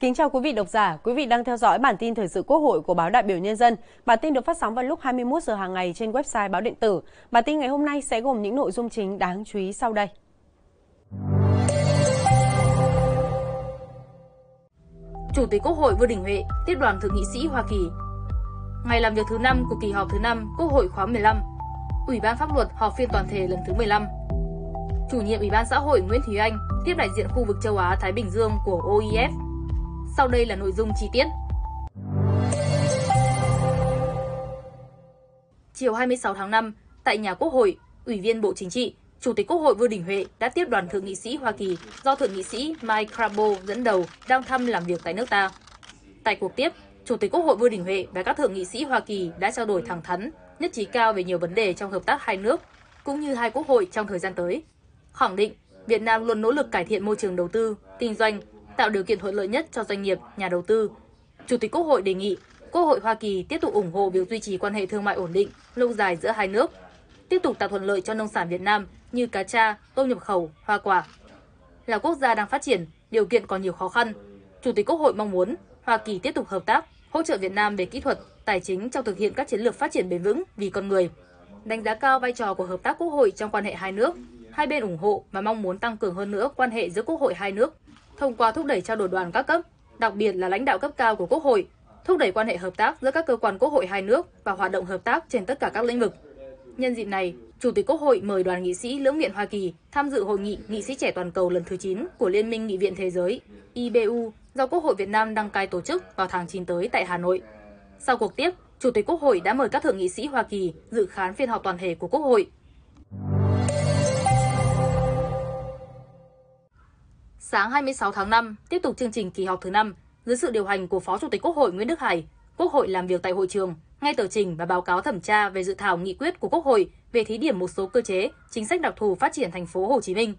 Kính chào quý vị độc giả, quý vị đang theo dõi bản tin thời sự Quốc hội của báo Đại biểu Nhân dân. Bản tin được phát sóng vào lúc 21 giờ hàng ngày trên website báo điện tử. Bản tin ngày hôm nay sẽ gồm những nội dung chính đáng chú ý sau đây. Chủ tịch Quốc hội Vương Đình Huệ tiếp đoàn thượng nghị sĩ Hoa Kỳ. Ngày làm việc thứ 5 của kỳ họp thứ 5 Quốc hội khóa 15. Ủy ban pháp luật họp phiên toàn thể lần thứ 15. Chủ nhiệm Ủy ban xã hội Nguyễn Thúy Anh tiếp đại diện khu vực châu Á Thái Bình Dương của OIF sau đây là nội dung chi tiết. Chiều 26 tháng 5, tại nhà Quốc hội, Ủy viên Bộ Chính trị, Chủ tịch Quốc hội Vương Đình Huệ đã tiếp đoàn thượng nghị sĩ Hoa Kỳ do thượng nghị sĩ Mike crabo dẫn đầu đang thăm làm việc tại nước ta. Tại cuộc tiếp, Chủ tịch Quốc hội Vương Đình Huệ và các thượng nghị sĩ Hoa Kỳ đã trao đổi thẳng thắn, nhất trí cao về nhiều vấn đề trong hợp tác hai nước, cũng như hai quốc hội trong thời gian tới. Khẳng định Việt Nam luôn nỗ lực cải thiện môi trường đầu tư, kinh doanh tạo điều kiện thuận lợi nhất cho doanh nghiệp, nhà đầu tư. Chủ tịch Quốc hội đề nghị Quốc hội Hoa Kỳ tiếp tục ủng hộ việc duy trì quan hệ thương mại ổn định, lâu dài giữa hai nước, tiếp tục tạo thuận lợi cho nông sản Việt Nam như cá tra, tôm nhập khẩu, hoa quả. Là quốc gia đang phát triển, điều kiện còn nhiều khó khăn. Chủ tịch Quốc hội mong muốn Hoa Kỳ tiếp tục hợp tác, hỗ trợ Việt Nam về kỹ thuật, tài chính trong thực hiện các chiến lược phát triển bền vững vì con người. Đánh giá cao vai trò của hợp tác quốc hội trong quan hệ hai nước, hai bên ủng hộ và mong muốn tăng cường hơn nữa quan hệ giữa quốc hội hai nước thông qua thúc đẩy trao đổi đoàn các cấp, đặc biệt là lãnh đạo cấp cao của Quốc hội, thúc đẩy quan hệ hợp tác giữa các cơ quan Quốc hội hai nước và hoạt động hợp tác trên tất cả các lĩnh vực. Nhân dịp này, Chủ tịch Quốc hội mời đoàn nghị sĩ lưỡng viện Hoa Kỳ tham dự hội nghị nghị sĩ trẻ toàn cầu lần thứ 9 của Liên minh Nghị viện Thế giới IBU do Quốc hội Việt Nam đăng cai tổ chức vào tháng 9 tới tại Hà Nội. Sau cuộc tiếp, Chủ tịch Quốc hội đã mời các thượng nghị sĩ Hoa Kỳ dự khán phiên họp toàn thể của Quốc hội Sáng 26 tháng 5, tiếp tục chương trình kỳ họp thứ 5, dưới sự điều hành của Phó Chủ tịch Quốc hội Nguyễn Đức Hải, Quốc hội làm việc tại hội trường, nghe tờ trình và báo cáo thẩm tra về dự thảo nghị quyết của Quốc hội về thí điểm một số cơ chế, chính sách đặc thù phát triển thành phố Hồ Chí Minh.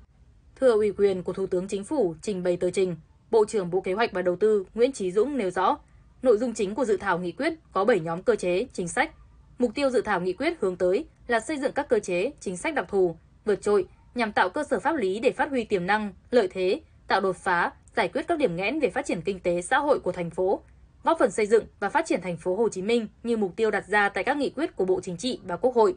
Thưa ủy quyền của Thủ tướng Chính phủ trình bày tờ trình, Bộ trưởng Bộ Kế hoạch và Đầu tư Nguyễn Chí Dũng nêu rõ, nội dung chính của dự thảo nghị quyết có 7 nhóm cơ chế, chính sách. Mục tiêu dự thảo nghị quyết hướng tới là xây dựng các cơ chế, chính sách đặc thù, vượt trội nhằm tạo cơ sở pháp lý để phát huy tiềm năng, lợi thế, tạo đột phá, giải quyết các điểm nghẽn về phát triển kinh tế xã hội của thành phố, góp phần xây dựng và phát triển thành phố Hồ Chí Minh như mục tiêu đặt ra tại các nghị quyết của Bộ Chính trị và Quốc hội.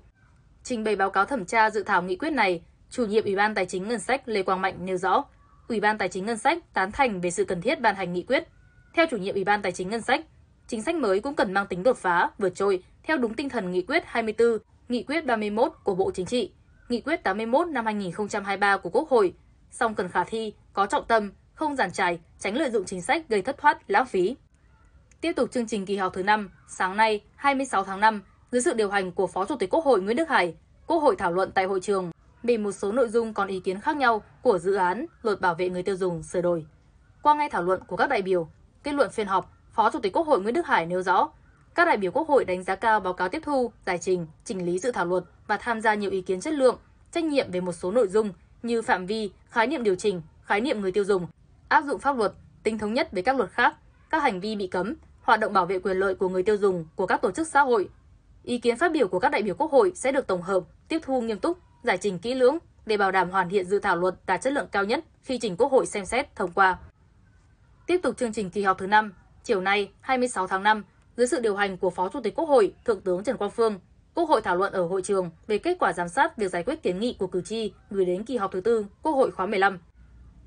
Trình bày báo cáo thẩm tra dự thảo nghị quyết này, chủ nhiệm Ủy ban Tài chính Ngân sách Lê Quang Mạnh nêu rõ, Ủy ban Tài chính Ngân sách tán thành về sự cần thiết ban hành nghị quyết. Theo chủ nhiệm Ủy ban Tài chính Ngân sách, chính sách mới cũng cần mang tính đột phá, vượt trội theo đúng tinh thần nghị quyết 24, nghị quyết 31 của Bộ Chính trị, nghị quyết 81 năm 2023 của Quốc hội, song cần khả thi, có trọng tâm, không giàn trải, tránh lợi dụng chính sách gây thất thoát, lãng phí. Tiếp tục chương trình kỳ họp thứ 5, sáng nay 26 tháng 5, dưới sự điều hành của Phó Chủ tịch Quốc hội Nguyễn Đức Hải, Quốc hội thảo luận tại hội trường về một số nội dung còn ý kiến khác nhau của dự án Luật Bảo vệ người tiêu dùng sửa đổi. Qua nghe thảo luận của các đại biểu, kết luận phiên họp, Phó Chủ tịch Quốc hội Nguyễn Đức Hải nêu rõ, các đại biểu Quốc hội đánh giá cao báo cáo tiếp thu, giải trình, chỉnh lý dự thảo luật và tham gia nhiều ý kiến chất lượng, trách nhiệm về một số nội dung như phạm vi, khái niệm điều chỉnh, khái niệm người tiêu dùng, áp dụng pháp luật, tính thống nhất với các luật khác, các hành vi bị cấm, hoạt động bảo vệ quyền lợi của người tiêu dùng của các tổ chức xã hội. Ý kiến phát biểu của các đại biểu Quốc hội sẽ được tổng hợp, tiếp thu nghiêm túc, giải trình kỹ lưỡng để bảo đảm hoàn thiện dự thảo luật đạt chất lượng cao nhất khi trình Quốc hội xem xét thông qua. Tiếp tục chương trình kỳ họp thứ 5, chiều nay 26 tháng 5, dưới sự điều hành của Phó Chủ tịch Quốc hội Thượng tướng Trần Quang Phương, Quốc hội thảo luận ở hội trường về kết quả giám sát việc giải quyết kiến nghị của cử tri gửi đến kỳ họp thứ tư Quốc hội khóa 15.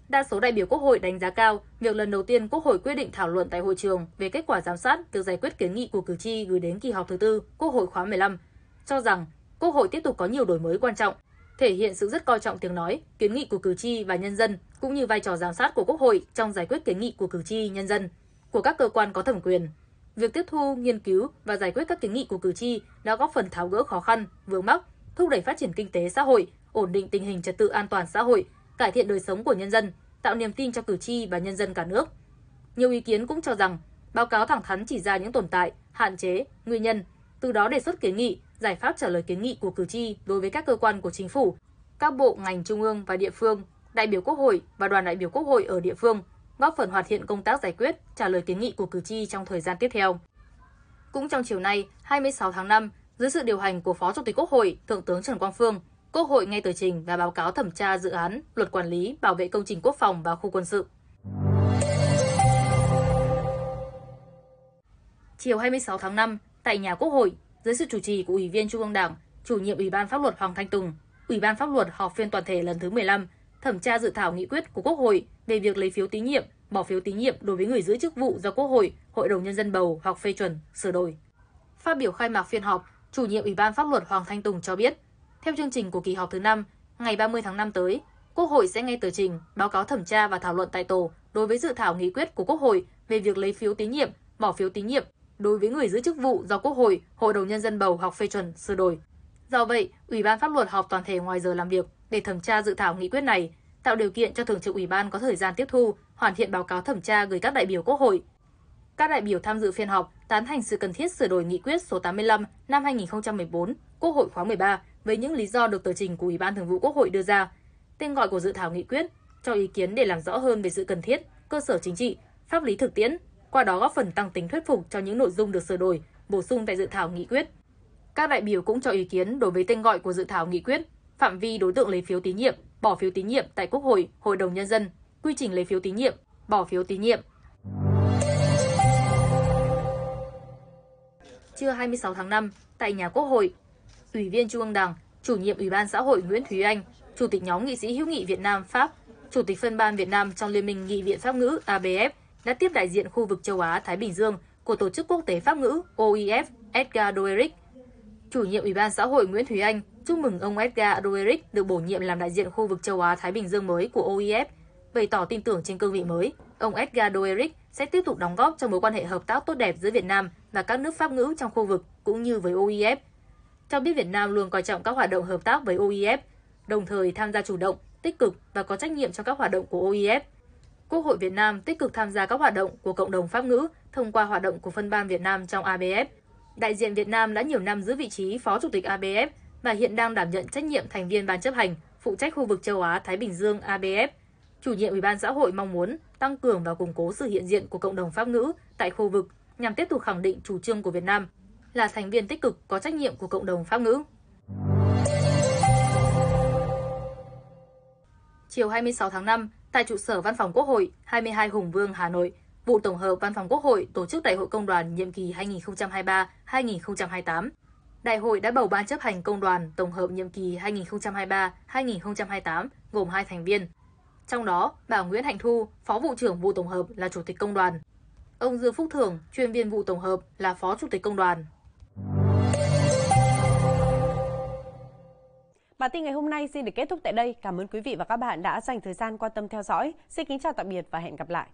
Đa số đại biểu Quốc hội đánh giá cao việc lần đầu tiên Quốc hội quyết định thảo luận tại hội trường về kết quả giám sát việc giải quyết kiến nghị của cử tri gửi đến kỳ họp thứ tư Quốc hội khóa 15, cho rằng Quốc hội tiếp tục có nhiều đổi mới quan trọng, thể hiện sự rất coi trọng tiếng nói, kiến nghị của cử tri và nhân dân cũng như vai trò giám sát của Quốc hội trong giải quyết kiến nghị của cử tri nhân dân, của các cơ quan có thẩm quyền Việc tiếp thu, nghiên cứu và giải quyết các kiến nghị của cử tri đã góp phần tháo gỡ khó khăn, vướng mắc, thúc đẩy phát triển kinh tế xã hội, ổn định tình hình trật tự an toàn xã hội, cải thiện đời sống của nhân dân, tạo niềm tin cho cử tri và nhân dân cả nước. Nhiều ý kiến cũng cho rằng báo cáo thẳng thắn chỉ ra những tồn tại, hạn chế, nguyên nhân, từ đó đề xuất kiến nghị, giải pháp trả lời kiến nghị của cử tri đối với các cơ quan của chính phủ, các bộ ngành trung ương và địa phương, đại biểu Quốc hội và đoàn đại biểu Quốc hội ở địa phương góp phần hoàn thiện công tác giải quyết, trả lời kiến nghị của cử tri trong thời gian tiếp theo. Cũng trong chiều nay, 26 tháng 5, dưới sự điều hành của Phó Chủ tịch Quốc hội, Thượng tướng Trần Quang Phương, Quốc hội nghe tờ trình và báo cáo thẩm tra dự án Luật quản lý bảo vệ công trình quốc phòng và khu quân sự. Chiều 26 tháng 5, tại nhà Quốc hội, dưới sự chủ trì của Ủy viên Trung ương Đảng, chủ nhiệm Ủy ban Pháp luật Hoàng Thanh Tùng, Ủy ban Pháp luật họp phiên toàn thể lần thứ 15, thẩm tra dự thảo nghị quyết của Quốc hội về việc lấy phiếu tín nhiệm, bỏ phiếu tín nhiệm đối với người giữ chức vụ do Quốc hội, Hội đồng Nhân dân bầu hoặc phê chuẩn, sửa đổi. Phát biểu khai mạc phiên họp, chủ nhiệm Ủy ban Pháp luật Hoàng Thanh Tùng cho biết, theo chương trình của kỳ họp thứ 5, ngày 30 tháng 5 tới, Quốc hội sẽ nghe tờ trình, báo cáo thẩm tra và thảo luận tại tổ đối với dự thảo nghị quyết của Quốc hội về việc lấy phiếu tín nhiệm, bỏ phiếu tín nhiệm đối với người giữ chức vụ do Quốc hội, Hội đồng Nhân dân bầu hoặc phê chuẩn, sửa đổi. Do vậy, Ủy ban Pháp luật họp toàn thể ngoài giờ làm việc để thẩm tra dự thảo nghị quyết này, tạo điều kiện cho Thường trực Ủy ban có thời gian tiếp thu, hoàn thiện báo cáo thẩm tra gửi các đại biểu Quốc hội. Các đại biểu tham dự phiên họp tán thành sự cần thiết sửa đổi nghị quyết số 85 năm 2014 Quốc hội khóa 13 với những lý do được tờ trình của Ủy ban Thường vụ Quốc hội đưa ra. Tên gọi của dự thảo nghị quyết cho ý kiến để làm rõ hơn về sự cần thiết, cơ sở chính trị, pháp lý thực tiễn, qua đó góp phần tăng tính thuyết phục cho những nội dung được sửa đổi, bổ sung tại dự thảo nghị quyết. Các đại biểu cũng cho ý kiến đối với tên gọi của dự thảo nghị quyết, phạm vi đối tượng lấy phiếu tín nhiệm, bỏ phiếu tín nhiệm tại Quốc hội, Hội đồng Nhân dân, quy trình lấy phiếu tín nhiệm, bỏ phiếu tín nhiệm. Trưa 26 tháng 5, tại nhà Quốc hội, Ủy viên Trung ương Đảng, Chủ nhiệm Ủy ban xã hội Nguyễn Thúy Anh, Chủ tịch nhóm nghị sĩ hữu nghị Việt Nam Pháp, Chủ tịch phân ban Việt Nam trong Liên minh Nghị viện Pháp ngữ ABF đã tiếp đại diện khu vực châu Á Thái Bình Dương của Tổ chức Quốc tế Pháp ngữ OIF Edgar Doeric. Chủ nhiệm Ủy ban xã hội Nguyễn Thúy Anh chúc mừng ông Edgar Doeric được bổ nhiệm làm đại diện khu vực châu Á Thái Bình Dương mới của OIF, bày tỏ tin tưởng trên cương vị mới, ông Edgar Doeric sẽ tiếp tục đóng góp cho mối quan hệ hợp tác tốt đẹp giữa Việt Nam và các nước Pháp ngữ trong khu vực cũng như với OIF. Cho biết Việt Nam luôn coi trọng các hoạt động hợp tác với OIF, đồng thời tham gia chủ động, tích cực và có trách nhiệm trong các hoạt động của OIF. Quốc hội Việt Nam tích cực tham gia các hoạt động của cộng đồng Pháp ngữ thông qua hoạt động của phân ban Việt Nam trong ABF. Đại diện Việt Nam đã nhiều năm giữ vị trí Phó Chủ tịch ABF và hiện đang đảm nhận trách nhiệm thành viên ban chấp hành, phụ trách khu vực châu Á Thái Bình Dương ABF. Chủ nhiệm Ủy ban xã hội mong muốn tăng cường và củng cố sự hiện diện của cộng đồng Pháp ngữ tại khu vực nhằm tiếp tục khẳng định chủ trương của Việt Nam là thành viên tích cực có trách nhiệm của cộng đồng Pháp ngữ. Chiều 26 tháng 5, tại trụ sở Văn phòng Quốc hội 22 Hùng Vương, Hà Nội, vụ tổng hợp Văn phòng Quốc hội tổ chức Đại hội Công đoàn nhiệm kỳ 2023-2028. Đại hội đã bầu Ban chấp hành Công đoàn tổng hợp nhiệm kỳ 2023-2028 gồm hai thành viên. Trong đó, bà Nguyễn Hạnh Thu, Phó vụ trưởng vụ tổng hợp là Chủ tịch Công đoàn. Ông Dương Phúc Thưởng, chuyên viên vụ tổng hợp là Phó Chủ tịch Công đoàn. Bản tin ngày hôm nay xin được kết thúc tại đây. Cảm ơn quý vị và các bạn đã dành thời gian quan tâm theo dõi. Xin kính chào tạm biệt và hẹn gặp lại.